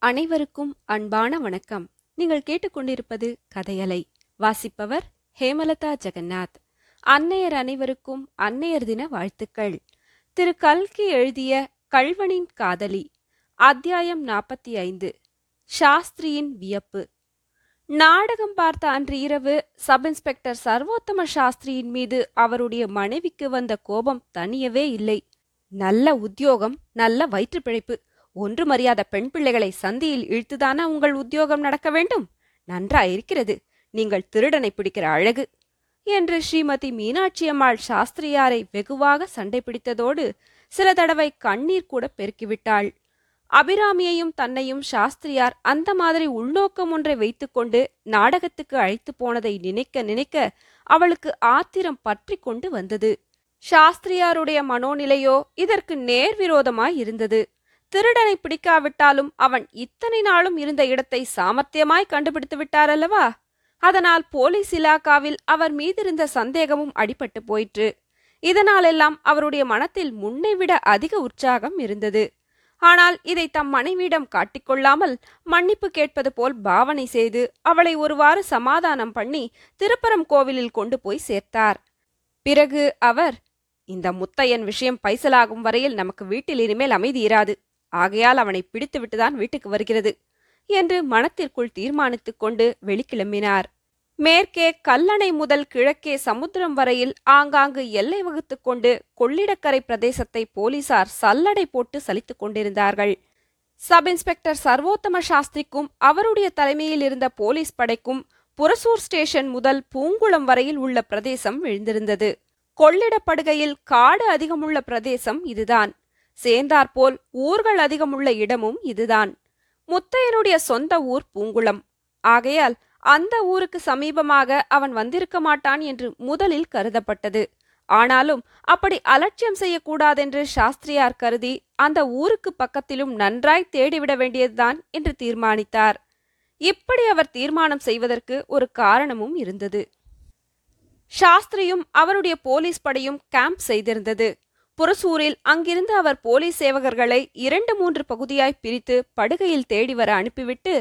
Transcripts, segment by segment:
அனைவருக்கும் அன்பான வணக்கம். நீங்கள் கேட்டுக்கொண்டிருப்பது கதையலை. வாசிப்பவர் ஹேமலதா ஜெகநாத். அன்னையர் அனைவருக்கும் அன்னையர் தின வாழ்த்துக்கள். திரு. கல்கி எழுதிய கல்வனின் காதலி அத்தியாயம் நாற்பத்தி ஐந்து சாஸ்திரியின் வியப்பு. நாடகம் பார்த்த அன்று இரவு சப் இன்ஸ்பெக்டர் சர்வோத்தம சாஸ்திரியின் மீது அவருடைய மனைவிக்கு வந்த கோபம் தனியவே இல்லை. நல்ல உத்தியோகம் நல்ல வயிற்று பிழைப்பு ஒன்று மரியாத பெண் பிள்ளைகளை சந்தியில் இழுத்துதானா உங்கள் உத்தியோகம் நடக்க வேண்டும்? நன்றாயிருக்கிறது. நீங்கள் திருடனை பிடிக்கிற அழகு. என்று ஸ்ரீமதி மீனாட்சி அம்மாள் சாஸ்திரியாரை வெகுவாக சண்டை பிடித்ததோடு சில தடவை கண்ணீர் கூட பெருக்கிவிட்டாள். அபிராமியையும் தன்னையும் சாஸ்திரியார் அந்த மாதிரி உள்நோக்கம் ஒன்றை வைத்துக்கொண்டு நாடகத்துக்கு அழைத்து போனதை நினைக்க நினைக்க அவளுக்கு ஆத்திரம் பற்றி கொண்டு வந்தது. சாஸ்திரியாருடைய மனோநிலையோ இதற்கு நேர்விரோதமாய் இருந்தது. திருடனை பிடிக்காவிட்டாலும் அவன் இத்தனை நாளும் இருந்த இடத்தை சாமர்த்தியமாய் கண்டுபிடித்து விட்டாரல்லவா? அதனால் போலீஸ் இலாக்காவில் அவர் மீதிருந்த சந்தேகமும் அடிபட்டு போயிற்று. இதனாலெல்லாம் அவருடைய மனத்தில் முன்னை விட அதிக உற்சாகம் இருந்தது. ஆனால் இதை தம் மனைவியிடம் காட்டிக்கொள்ளாமல் மன்னிப்பு கேட்பது போல் பாவனை செய்து அவளை ஒருவாறு சமாதானம் பண்ணி திருப்பரம் கோவிலில் கொண்டு போய் சேர்த்தார். பிறகு அவர் இந்த முத்தையன் விஷயம் பைசலாகும் வரையில் நமக்கு வீட்டில் இனிமேல் அமைதி இராது. ஆகையால் அவனை பிடித்துவிட்டுதான் வீட்டுக்கு வருகிறது என்று மனத்திற்குள் தீர்மானித்துக் கொண்டு வெளிக்கிளம்பினார். மேற்கே கல்லணை முதல் கிழக்கே சமுத்திரம் வரையில் ஆங்காங்கு எல்லை வகுத்துக் கொண்டு கொள்ளிடக்கரை பிரதேசத்தை போலீசார் சல்லடை போட்டு சலித்துக் கொண்டிருந்தார்கள். சப் இன்ஸ்பெக்டர் சர்வோத்தம சாஸ்திரிக்கும் அவருடைய தலைமையில் இருந்த போலீஸ் படைக்கும் புரசூர் ஸ்டேஷன் முதல் பூங்குளம் வரையில் உள்ள பிரதேசம் விழுந்திருந்தது. கொள்ளிடப்படுகையில் காடு அதிகமுள்ள பிரதேசம் இதுதான். சேர்ந்தாற்போல் ஊர்கள் அதிகமுள்ள இடமும் இதுதான். முத்தையனுடைய சொந்த ஊர் பூங்குளம். ஆகையால் அந்த ஊருக்கு சமீபமாக அவன் வந்திருக்க மாட்டான் என்று முதலில் கருதப்பட்டது. ஆனாலும் அப்படி அலட்சியம் செய்யக்கூடாதென்று சாஸ்திரியார் கருதி அந்த ஊருக்கு பக்கத்திலும் நன்றாய் தேடிவிட வேண்டியதுதான் என்று தீர்மானித்தார். இப்படி அவர் தீர்மானம் செய்வதற்கு ஒரு காரணமும் இருந்தது. சாஸ்திரியும் அவருடைய போலீஸ் படையும் கேம்ப் செய்திருந்தது. புரசூரில் அங்கிருந்து அவர் போலீஸ் சேவகர்களை இரண்டு மூன்று பகுதியாய் பிரித்து படுகையில் தேடி வர அனுப்பிவிட்டு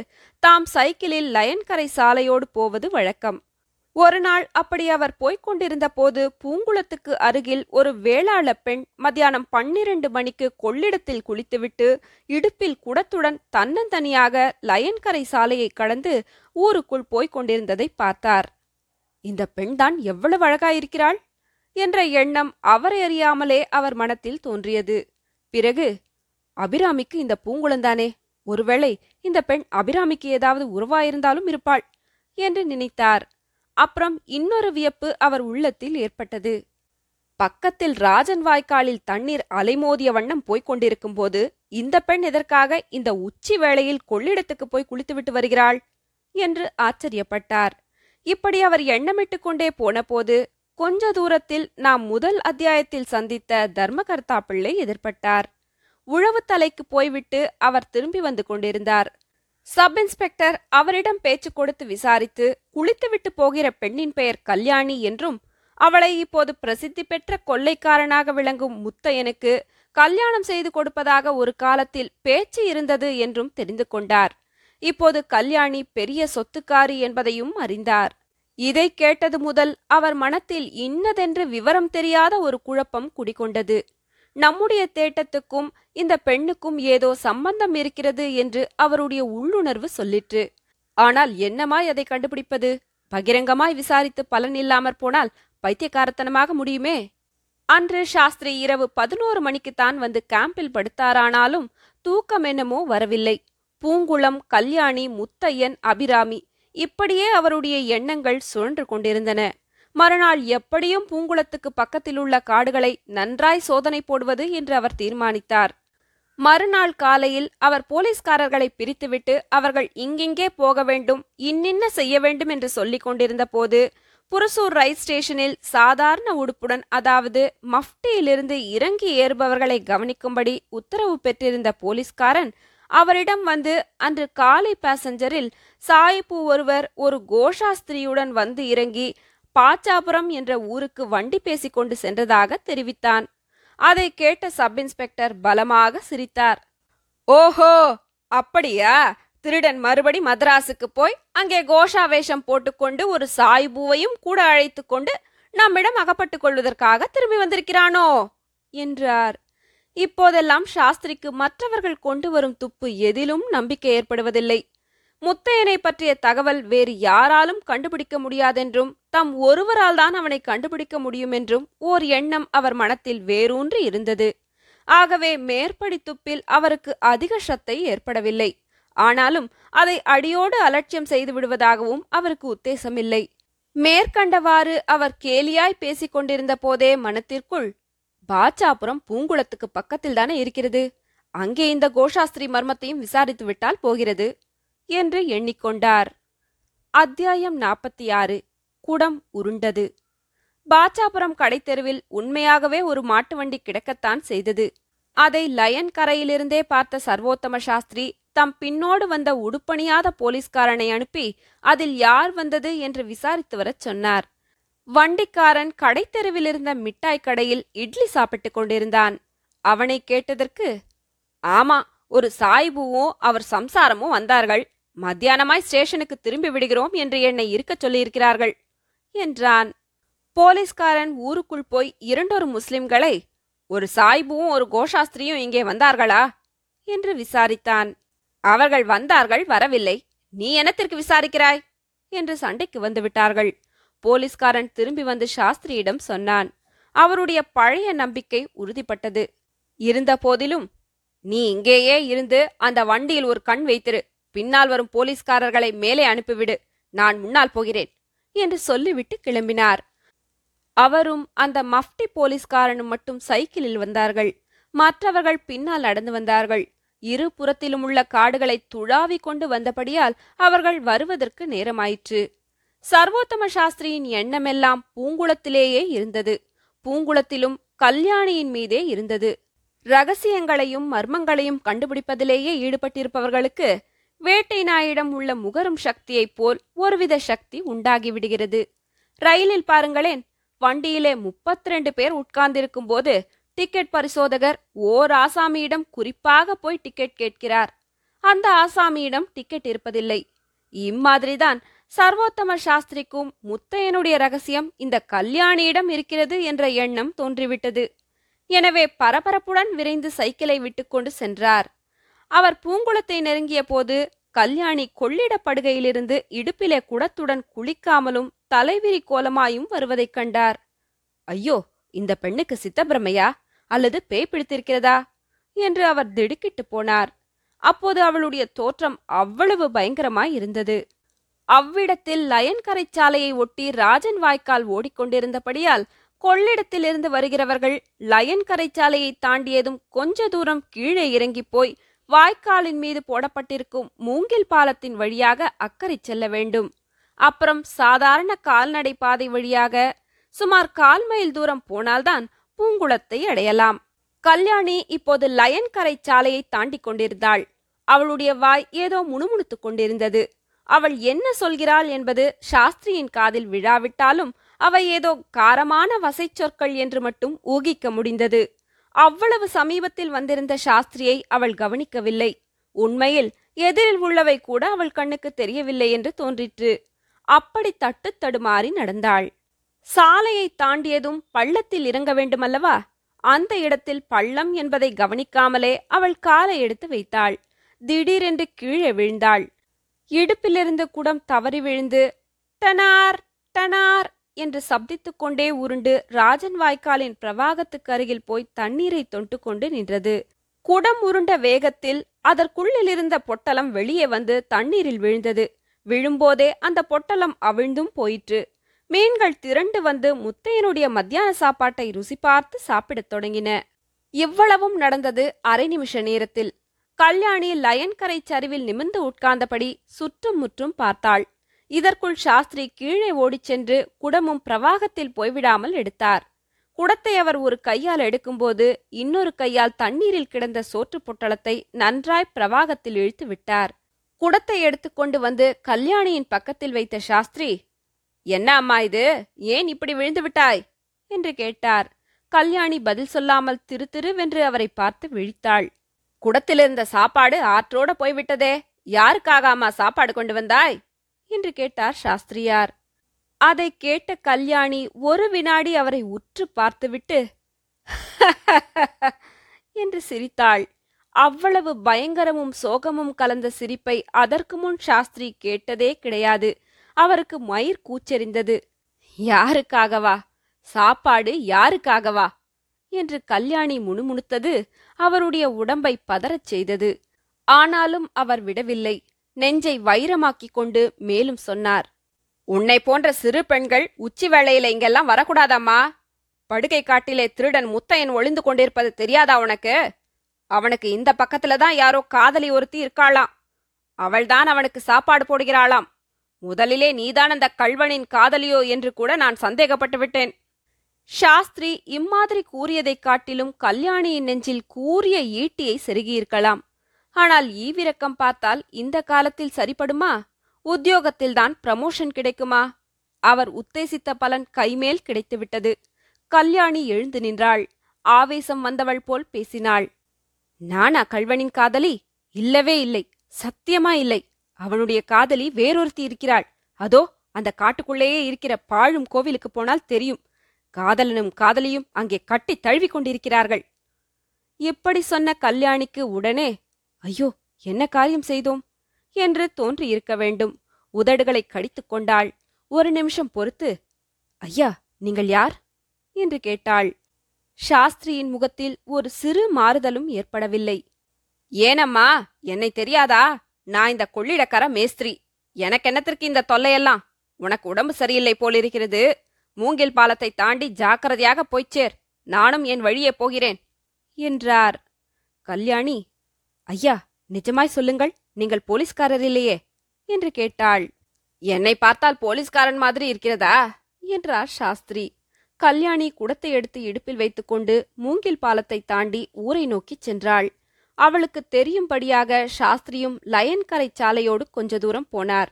தாம் சைக்கிளில் லயன்கரை சாலையோடு போவது வழக்கம். ஒரு நாள் அப்படி அவர் போய்க்கொண்டிருந்த போது பூங்குளத்துக்கு அருகில் ஒரு வேளாள பெண் மத்தியானம் பன்னிரண்டு மணிக்கு கொள்ளிடத்தில் குளித்துவிட்டு இடுப்பில் குடத்துடன் தன்னந்தனியாக லயன்கரை சாலையை கடந்து ஊருக்குள் போய்க் கொண்டிருந்ததை பார்த்தார். இந்த பெண்தான் எவ்வளவு அழகாயிருக்கிறாள்! என்ற எண்ணம் அவரை அறியாமலே அவர் மனத்தில் தோன்றியது. பிறகு அபிராமிக்கு இந்த பூங்குளந்தானே ஒருவேளை இந்த பெண் அபிராமிக்கு ஏதாவது உறவாயிருந்தாலும் இருப்பாள் என்று நினைத்தார். அப்புறம் இன்னொரு வியப்பு அவர் உள்ளத்தில் ஏற்பட்டது. பக்கத்தில் ராஜன் வாய்க்காலில் தண்ணீர் அலைமோதிய வண்ணம் போய்க் கொண்டிருக்கும் போது இந்த பெண் எதற்காக இந்த உச்சி வேளையில் கொள்ளிடத்துக்கு போய் குளித்துவிட்டு வருகிறாள்? என்று ஆச்சரியப்பட்டார். இப்படி அவர் எண்ணமிட்டுக் கொண்டே போனபோது கொஞ்ச தூரத்தில் நாம் முதல் அத்தியாயத்தில் சந்தித்த தர்மகர்த்தா பிள்ளை எதிர்பட்டார். உழவு தலைக்கு போய்விட்டு அவர் திரும்பி வந்து கொண்டிருந்தார். சப் இன்ஸ்பெக்டர் அவரிடம் பேச்சு கொடுத்து விசாரித்து குளித்துவிட்டு போகிற பெண்ணின் பெயர் கல்யாணி என்றும் அவளை இப்போது பிரசித்தி பெற்ற கொள்ளைக்காரனாக விளங்கும் முத்தையனுக்கு கல்யாணம் செய்து கொடுப்பதாக ஒரு காலத்தில் பேச்சு இருந்தது என்றும் தெரிந்து கொண்டார். இப்போது கல்யாணி பெரிய சொத்துக்காரி என்பதையும் அறிந்தார். இதை கேட்டது முதல் அவர் மனத்தில் இன்னதென்று விவரம் தெரியாத ஒரு குழப்பம் குடிகொண்டது. நம்முடைய தேட்டத்துக்கும் இந்த பெண்ணுக்கும் ஏதோ சம்பந்தம் இருக்கிறது என்று அவருடைய உள்ளுணர்வு சொல்லிற்று. ஆனால் என்னமாய் அதை கண்டுபிடிப்பது? பகிரங்கமாய் விசாரித்து பலன் இல்லாமற் போனால் பைத்தியக்காரத்தனமாக முடியுமே? அன்று சாஸ்திரி இரவு பதினோரு மணிக்குத்தான் வந்து கேம்பில் படுத்தாரானாலும் தூக்கம் என்னமோ வரவில்லை. பூங்குளம் கல்யாணி முத்தையன் அபிராமி இப்படியே அவருடைய எண்ணங்கள் சுழன்று கொண்டிருந்தன. மறுநாள் எப்படியும் பூங்குளத்துக்கு பக்கத்தில் உள்ள காடுகளை நன்றாய் சோதனை போடுவது என்று அவர் தீர்மானித்தார். மறுநாள் காலையில் அவர் போலீஸ்காரர்களை பிரித்துவிட்டு அவர்கள் இங்கிங்கே போக வேண்டும் இன்னின்ன செய்ய வேண்டும் என்று சொல்லிக் கொண்டிருந்த போது புரசூர் ரயில் ஸ்டேஷனில் சாதாரண உடுப்புடன் அதாவது மஃப்டியிலிருந்து இறங்கி ஏறுபவர்களை கவனிக்கும்படி உத்தரவு பெற்றிருந்த போலீஸ்காரன் அவரிடம் வந்து அன்று காலை பேசஞ்சரில் சாயிப்பு ஒருவர் ஒரு கோஷாஸ்திரியுடன் வந்து இறங்கி பாச்சாபுரம் என்ற ஊருக்கு வண்டி பேசிக்கொண்டு சென்றதாக தெரிவித்தான். அதை கேட்ட சப் இன்ஸ்பெக்டர் பலமாக சிரித்தார். ஓஹோ! அப்படியா? திருடன் மறுபடி மதராசுக்கு போய் அங்கே கோஷா வேஷம் போட்டுக்கொண்டு ஒரு சாய்பூவையும் கூட அழைத்து கொண்டு நம்மிடம் அகப்பட்டுக் கொள்வதற்காக திரும்பி வந்திருக்கிறானோ? என்றார். இப்போதெல்லாம் சாஸ்திரிக்கு மற்றவர்கள் கொண்டு வரும் துப்பு எதிலும் நம்பிக்கை ஏற்படுவதில்லை. முத்தையனை பற்றிய தகவல் வேறு யாராலும் கண்டுபிடிக்க முடியாதென்றும் தம் ஒருவரால் தான் அவனை கண்டுபிடிக்க முடியும் என்றும் ஓர் எண்ணம் அவர் மனத்தில் வேரூன்றி இருந்தது. ஆகவே மேற்படி துப்பில் அவருக்கு அதிக சத்தை ஏற்படவில்லை. ஆனாலும் அதை அடியோடு அலட்சியம் செய்து விடுவதாகவும் அவருக்கு உத்தேசமில்லை. மேற்கண்டவாறு அவர் கேலியாய் பேசிக் கொண்டிருந்த போதே மனத்திற்குள் பாச்சாபுரம் பூங்குளத்துக்கு பக்கத்தில் தானே இருக்கிறது? அங்கே இந்த கோஷாஸ்திரி மர்மத்தையும் விசாரித்து விட்டால் போகிறது என்று எண்ணிக்கொண்டார். அத்தியாயம் நாற்பத்தி ஆறு குடம் உருண்டது. பாச்சாபுரம் கடைத்தெருவில் உண்மையாகவே ஒரு மாட்டு வண்டி கிடக்கத்தான் செய்தது. அதை லயன் கரையிலிருந்தே பார்த்த சர்வோத்தம சாஸ்திரி தம் பின்னோடு வந்த உடுப்பணியாத போலீஸ்காரனை அனுப்பி அதில் யார் வந்தது என்று விசாரித்து வரச் சொன்னார். வண்டிக்காரன் கடைத்தெருவில் இருந்த மிட்டாய் கடையில் இட்லி சாப்பிட்டுக் கொண்டிருந்தான். அவனை கேட்டதற்கு ஆமா ஒரு சாய்புவும் அவர் சம்சாரமும் வந்தார்கள். மத்தியானமாய் ஸ்டேஷனுக்கு திரும்பி விடுகிறோம் என்று என்னை இருக்கச் சொல்லியிருக்கிறார்கள் என்றான். போலீஸ்காரன் ஊருக்குள் போய் இரண்டொரு முஸ்லிம்களை ஒரு சாய்புவும் ஒரு கோஷாஸ்திரியும் இங்கே வந்தார்களா? என்று விசாரித்தான். அவர்கள் வந்தார்கள் வரவில்லை. நீ என்னத்திற்கு விசாரிக்கிறாய்? என்று சண்டைக்கு வந்துவிட்டார்கள் போலீஸ்காரன் திரும்பி வந்து சாஸ்திரியிடம் சொன்னான். அவருடைய பழைய நம்பிக்கை உறுதிப்பட்டது. இருந்த போதிலும் நீ இங்கேயே இருந்து அந்த வண்டியில் ஒரு கண் வைத்திரு. பின்னால் வரும் போலீஸ்காரர்களை மேலே அனுப்பிவிடு. நான் முன்னால் போகிறேன். என்று சொல்லிவிட்டு கிளம்பினார். அவரும் அந்த மஃப்டி போலீஸ்காரனும் மட்டும் சைக்கிளில் வந்தார்கள். மற்றவர்கள் பின்னால் நடந்து வந்தார்கள். இரு புறத்திலும் உள்ள காடுகளை துழாவிக் கொண்டு வந்தபடியால் அவர்கள் வருவதற்கு நேரமாயிற்று. சர்வோத்தம சாஸ்திரியின் எண்ணமெல்லாம் பூங்குளத்திலேயே இருந்தது. பூங்குளத்திலும் கல்யாணியின் மீதே இருந்தது. ரகசியங்களையும் மர்மங்களையும் கண்டுபிடிப்பதிலேயே ஈடுபட்டிருப்பவர்களுக்கு வேட்டை நாயிடம் உள்ள முகரும் சக்தியைப் போல் ஒருவித சக்தி உண்டாகிவிடுகிறது. ரயிலில் பாருங்களேன் வண்டியிலே முப்பத்தி ரெண்டு பேர் உட்கார்ந்திருக்கும் போது டிக்கெட் பரிசோதகர் ஓர் ஆசாமியிடம் குறிப்பாக போய் டிக்கெட் கேட்கிறார். அந்த ஆசாமியிடம் டிக்கெட் இருப்பதில்லை. இம்மாதிரிதான் சர்வோத்தம சாஸ்திரிக்கும் முத்தையனுடைய ரகசியம் இந்த கல்யாணியிடம் இருக்கிறது என்ற எண்ணம் தோன்றிவிட்டது. எனவே பரபரப்புடன் விரைந்து சைக்கிளை விட்டுக்கொண்டு சென்றார். அவர் பூங்குளத்தை நெருங்கிய போது கல்யாணி கொள்ளிடப்படுகையிலிருந்து இடுப்பிலே குடத்துடன் குளிக்காமலும் தலைவிரி கோலமாயும் வருவதைக் கண்டார். ஐயோ இந்த பெண்ணுக்கு சித்தப்பிரமையா? அல்லது பேய் பிடித்திருக்கிறதா? என்று அவர் திடுக்கிட்டு போனார். அப்போது அவளுடைய தோற்றம் அவ்வளவு பயங்கரமாய் இருந்தது. அவ்விடத்தில் லயன் கரைச்சாலையை ஒட்டி ராஜன் வாய்க்கால் ஓடிக்கொண்டிருந்தபடியால் கொள்ளிடத்திலிருந்து வருகிறவர்கள் லயன் கரைச்சாலையை தாண்டியதும் கொஞ்ச தூரம் கீழே இறங்கிப் போய் வாய்க்காலின் மீது போடப்பட்டிருக்கும் மூங்கில் பாலத்தின் வழியாக அக்கறை செல்ல வேண்டும். அப்புறம் சாதாரண கால்நடை பாதை வழியாக சுமார் கால் மைல் தூரம் போனால்தான் பூங்குளத்தை அடையலாம். கல்யாணி இப்போது லயன் கரை சாலையை தாண்டிக் கொண்டிருந்தாள். அவளுடைய வாய் ஏதோ முணுமுணுத்துக் கொண்டிருந்தது. அவள் என்ன சொல்கிறாள் என்பது சாஸ்திரியின் காதில் விழாவிட்டாலும் அவை ஏதோ காரமான வசை சொற்கள் என்று மட்டும் ஊகிக்க முடிந்தது. அவ்வளவு சமீபத்தில் வந்திருந்த சாஸ்திரியை அவள் கவனிக்கவில்லை. உண்மையில் எதிரில் உள்ளவை கூட அவள் கண்ணுக்கு தெரியவில்லை என்று தோன்றிற்று. அப்படி தட்டு தடுமாறி நடந்தாள். சாலையை தாண்டியதும் பள்ளத்தில் இறங்க வேண்டுமல்லவா? அந்த இடத்தில் பள்ளம் என்பதை கவனிக்காமலே அவள் காலை எடுத்து வைத்தாள். திடீரென்று கீழே விழுந்தாள். இடுப்பிலிருந்து குடம் தவறி விழுந்து டனார் டனார் என்று சப்தித்துக் கொண்டே உருண்டு ராஜன் வாய்க்காலின் பிரவாகத்துக்கு அருகில் போய் தண்ணீரை தொண்டு கொண்டு நின்றது. குடம் உருண்ட வேகத்தில் அதற்குள்ளிலிருந்த பொட்டலம் வெளியே வந்து தண்ணீரில் விழுந்தது. விழும்போதே அந்த பொட்டலம் அவிழ்ந்தும் போயிற்று. மீன்கள் திரண்டு வந்து முத்தையனுடைய மத்தியான சாப்பாட்டை ருசி பார்த்து சாப்பிடத் தொடங்கின. இவ்வளவும் நடந்தது அரை நிமிஷ நேரத்தில். கல்யாணி லயன்கரை சரிவில் நிமிர்ந்து உட்கார்ந்தபடி சுற்றும் முற்றும் பார்த்தாள். இதற்குள் சாஸ்திரி கீழே ஓடிச் சென்று குடமும் பிரவாகத்தில் போய்விடாமல் எடுத்தார். குடத்தை அவர் ஒரு கையால் எடுக்கும்போது இன்னொரு கையால் தண்ணீரில் கிடந்த சோற்று பொட்டலத்தை நன்றாய் பிரவாகத்தில் இழுத்து விட்டார். குடத்தை எடுத்துக்கொண்டு வந்து கல்யாணியின் பக்கத்தில் வைத்த சாஸ்திரி என்ன அம்மா இது? ஏன் இப்படி விழுந்து விட்டாய்? என்று கேட்டார். கல்யாணி பதில் சொல்லாமல் திரு திருவென்று அவரை பார்த்து விழித்தாள். குடத்தில் இருந்த சாப்பாடு ஆற்றோட போய்விட்டதே. யாருக்காகாமா சாப்பாடு கொண்டு வந்தாய்? என்று கேட்டார் சாஸ்திரியார். அதை கேட்ட கல்யாணி ஒரு வினாடி அவரை உற்று பார்த்துவிட்டு என்று சிரித்தாள். அவ்வளவு பயங்கரமும் சோகமும் கலந்த சிரிப்பை அதற்கு முன் சாஸ்திரி கேட்டதே கிடையாது. அவருக்கு மயிர் கூச்செறிந்தது யாருக்காகவா? சாப்பாடு யாருக்காகவா? என்று கல்யாணி முணுமுணுத்தது. அவருடைய உடம்பை பதறச் செய்தது. ஆனாலும் அவர் விடவில்லை. நெஞ்சை வைரமாக்கிக் கொண்டு மேலும் சொன்னார். உன்னை போன்ற சிறு பெண்கள் உச்சி வேளையில இங்கெல்லாம் வரக்கூடாதாம்மா. படுகை காட்டிலே திருடன் முத்தையன் ஒளிந்து கொண்டிருப்பது தெரியாதா உனக்கு? அவனுக்கு இந்த பக்கத்துல தான் யாரோ காதலி ஒருத்தி இருக்காளாம். அவள்தான் அவனுக்கு சாப்பாடு போடுகிறாளாம். முதலிலே நீதான் அந்த கள்வனின் காதலியோ என்று கூட நான் சந்தேகப்பட்டு விட்டேன். சாஸ்திரி இம்மாதிரி கூறியதைக் காட்டிலும் கல்யாணியின் நெஞ்சில் கூறிய ஈட்டியை செருகியிருக்கலாம். ஆனால் ஈவிரக்கம் பார்த்தால் இந்த காலத்தில் சரிப்படுமா? உத்தியோகத்தில்தான் ப்ரமோஷன் கிடைக்குமா? அவர் உத்தேசித்த பலன் கைமேல் கிடைத்துவிட்டது. கல்யாணி எழுந்து நின்றாள். ஆவேசம் வந்தவள் போல் பேசினாள். நானா கல்வனின் காதலி? இல்லவே இல்லை. சத்தியமா இல்லை. அவனுடைய காதலி வேறொருத்தி இருக்கிறாள். அதோ அந்த காட்டுக்குள்ளேயே இருக்கிற பாழும் கோவிலுக்கு போனால் தெரியும். காதலனும் காதலியும் அங்கே கட்டி தழுவிக் கொண்டிருக்கிறார்கள் இப்படி சொன்ன கல்யாணிக்கு உடனே ஐயோ என்ன காரியம் செய்தோம்? என்று தோன்றியிருக்க வேண்டும். உதடுகளை கடித்துக் கொண்டாள். ஒரு நிமிஷம் பொறுத்து ஐயா நீங்கள் யார்? என்று கேட்டாள். சாஸ்திரியின் முகத்தில் ஒரு சிறு மாறுதலும் ஏற்படவில்லை. ஏனம்மா என்னை தெரியாதா? நான் இந்த கொள்ளிடக்கர மேஸ்திரி. எனக்கு என்னத்திற்கு இந்த தொல்லையெல்லாம்? உனக்கு உடம்பு சரியில்லை போலிருக்கிறது. மூங்கில் பாலத்தை தாண்டி ஜாக்கிரதையாக போய்ச் சேர். நானும் என் வழியே போகிறேன் என்றார். கல்யாணி ஐயா நிஜமாய் சொல்லுங்கள் நீங்கள் போலீஸ்காரர் இல்லையே என்று கேட்டாள். என்னை பார்த்தால் போலீஸ்காரன் மாதிரி இருக்கிறதா என்றார் சாஸ்திரி. கல்யாணி குடத்தை எடுத்து இடுப்பில் வைத்துக்கொண்டு மூங்கில் பாலத்தை தாண்டி ஊரை நோக்கிச் சென்றாள். அவளுக்கு தெரியும்படியாக சாஸ்திரியும் லயன்கரை சாலையோடு கொஞ்ச தூரம் போனார்.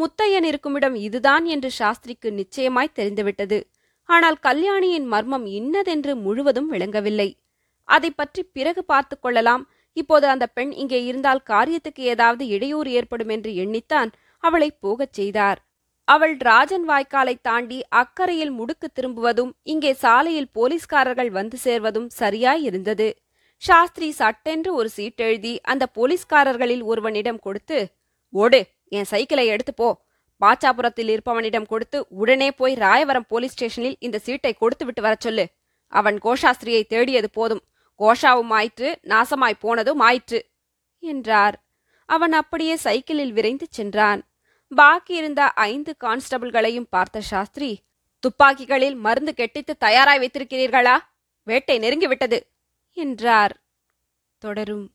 முத்தையன் இருக்குமிடம் இதுதான் என்று சாஸ்திரிக்கு நிச்சயமாய் தெரிந்துவிட்டது. ஆனால் கல்யாணியின் மர்மம் இன்னதென்று முழுவதும் விளங்கவில்லை. அதை பற்றி பிறகு பார்த்து கொள்ளலாம். இப்போது அந்த பெண் இங்கே இருந்தால் காரியத்துக்கு ஏதாவது இடையூறு ஏற்படும் என்று எண்ணித்தான் அவளை போகச் செய்தார். அவள் ராஜன் வாய்க்காலை தாண்டி அக்கறையில் முடுக்கு திரும்புவதும் இங்கே சாலையில் போலீஸ்காரர்கள் வந்து சேர்வதும் சரியாய் இருந்தது. சாஸ்திரி சட்டென்று ஒரு சீட்டெழுதி அந்த போலீஸ்காரர்களில் ஒருவனிடம் கொடுத்து ஓடு என் சைக்கிளை எடுத்து போ. பாச்சாபுரத்தில் இருப்பவனிடம் கொடுத்து உடனே போய் ராயவரம் போலீஸ் ஸ்டேஷனில் இந்த சீட்டை கொடுத்து விட்டு வரச் சொல்லு. அவன் கோஷாஸ்திரியை தேடியது போதும். கோஷாவும் ஆயிற்று நாசமாய் போனதும் ஆயிற்று என்றார். அவன் அப்படியே சைக்கிளில் விரைந்து சென்றான். பாக்கி இருந்த ஐந்து கான்ஸ்டபிள்களையும் பார்த்த சாஸ்திரி துப்பாக்கிகளில் மருந்து கெட்டித்து தயாராய் வைத்திருக்கிறீர்களா? வேட்டை நெருங்கிவிட்டது என்றார். தொடரும்.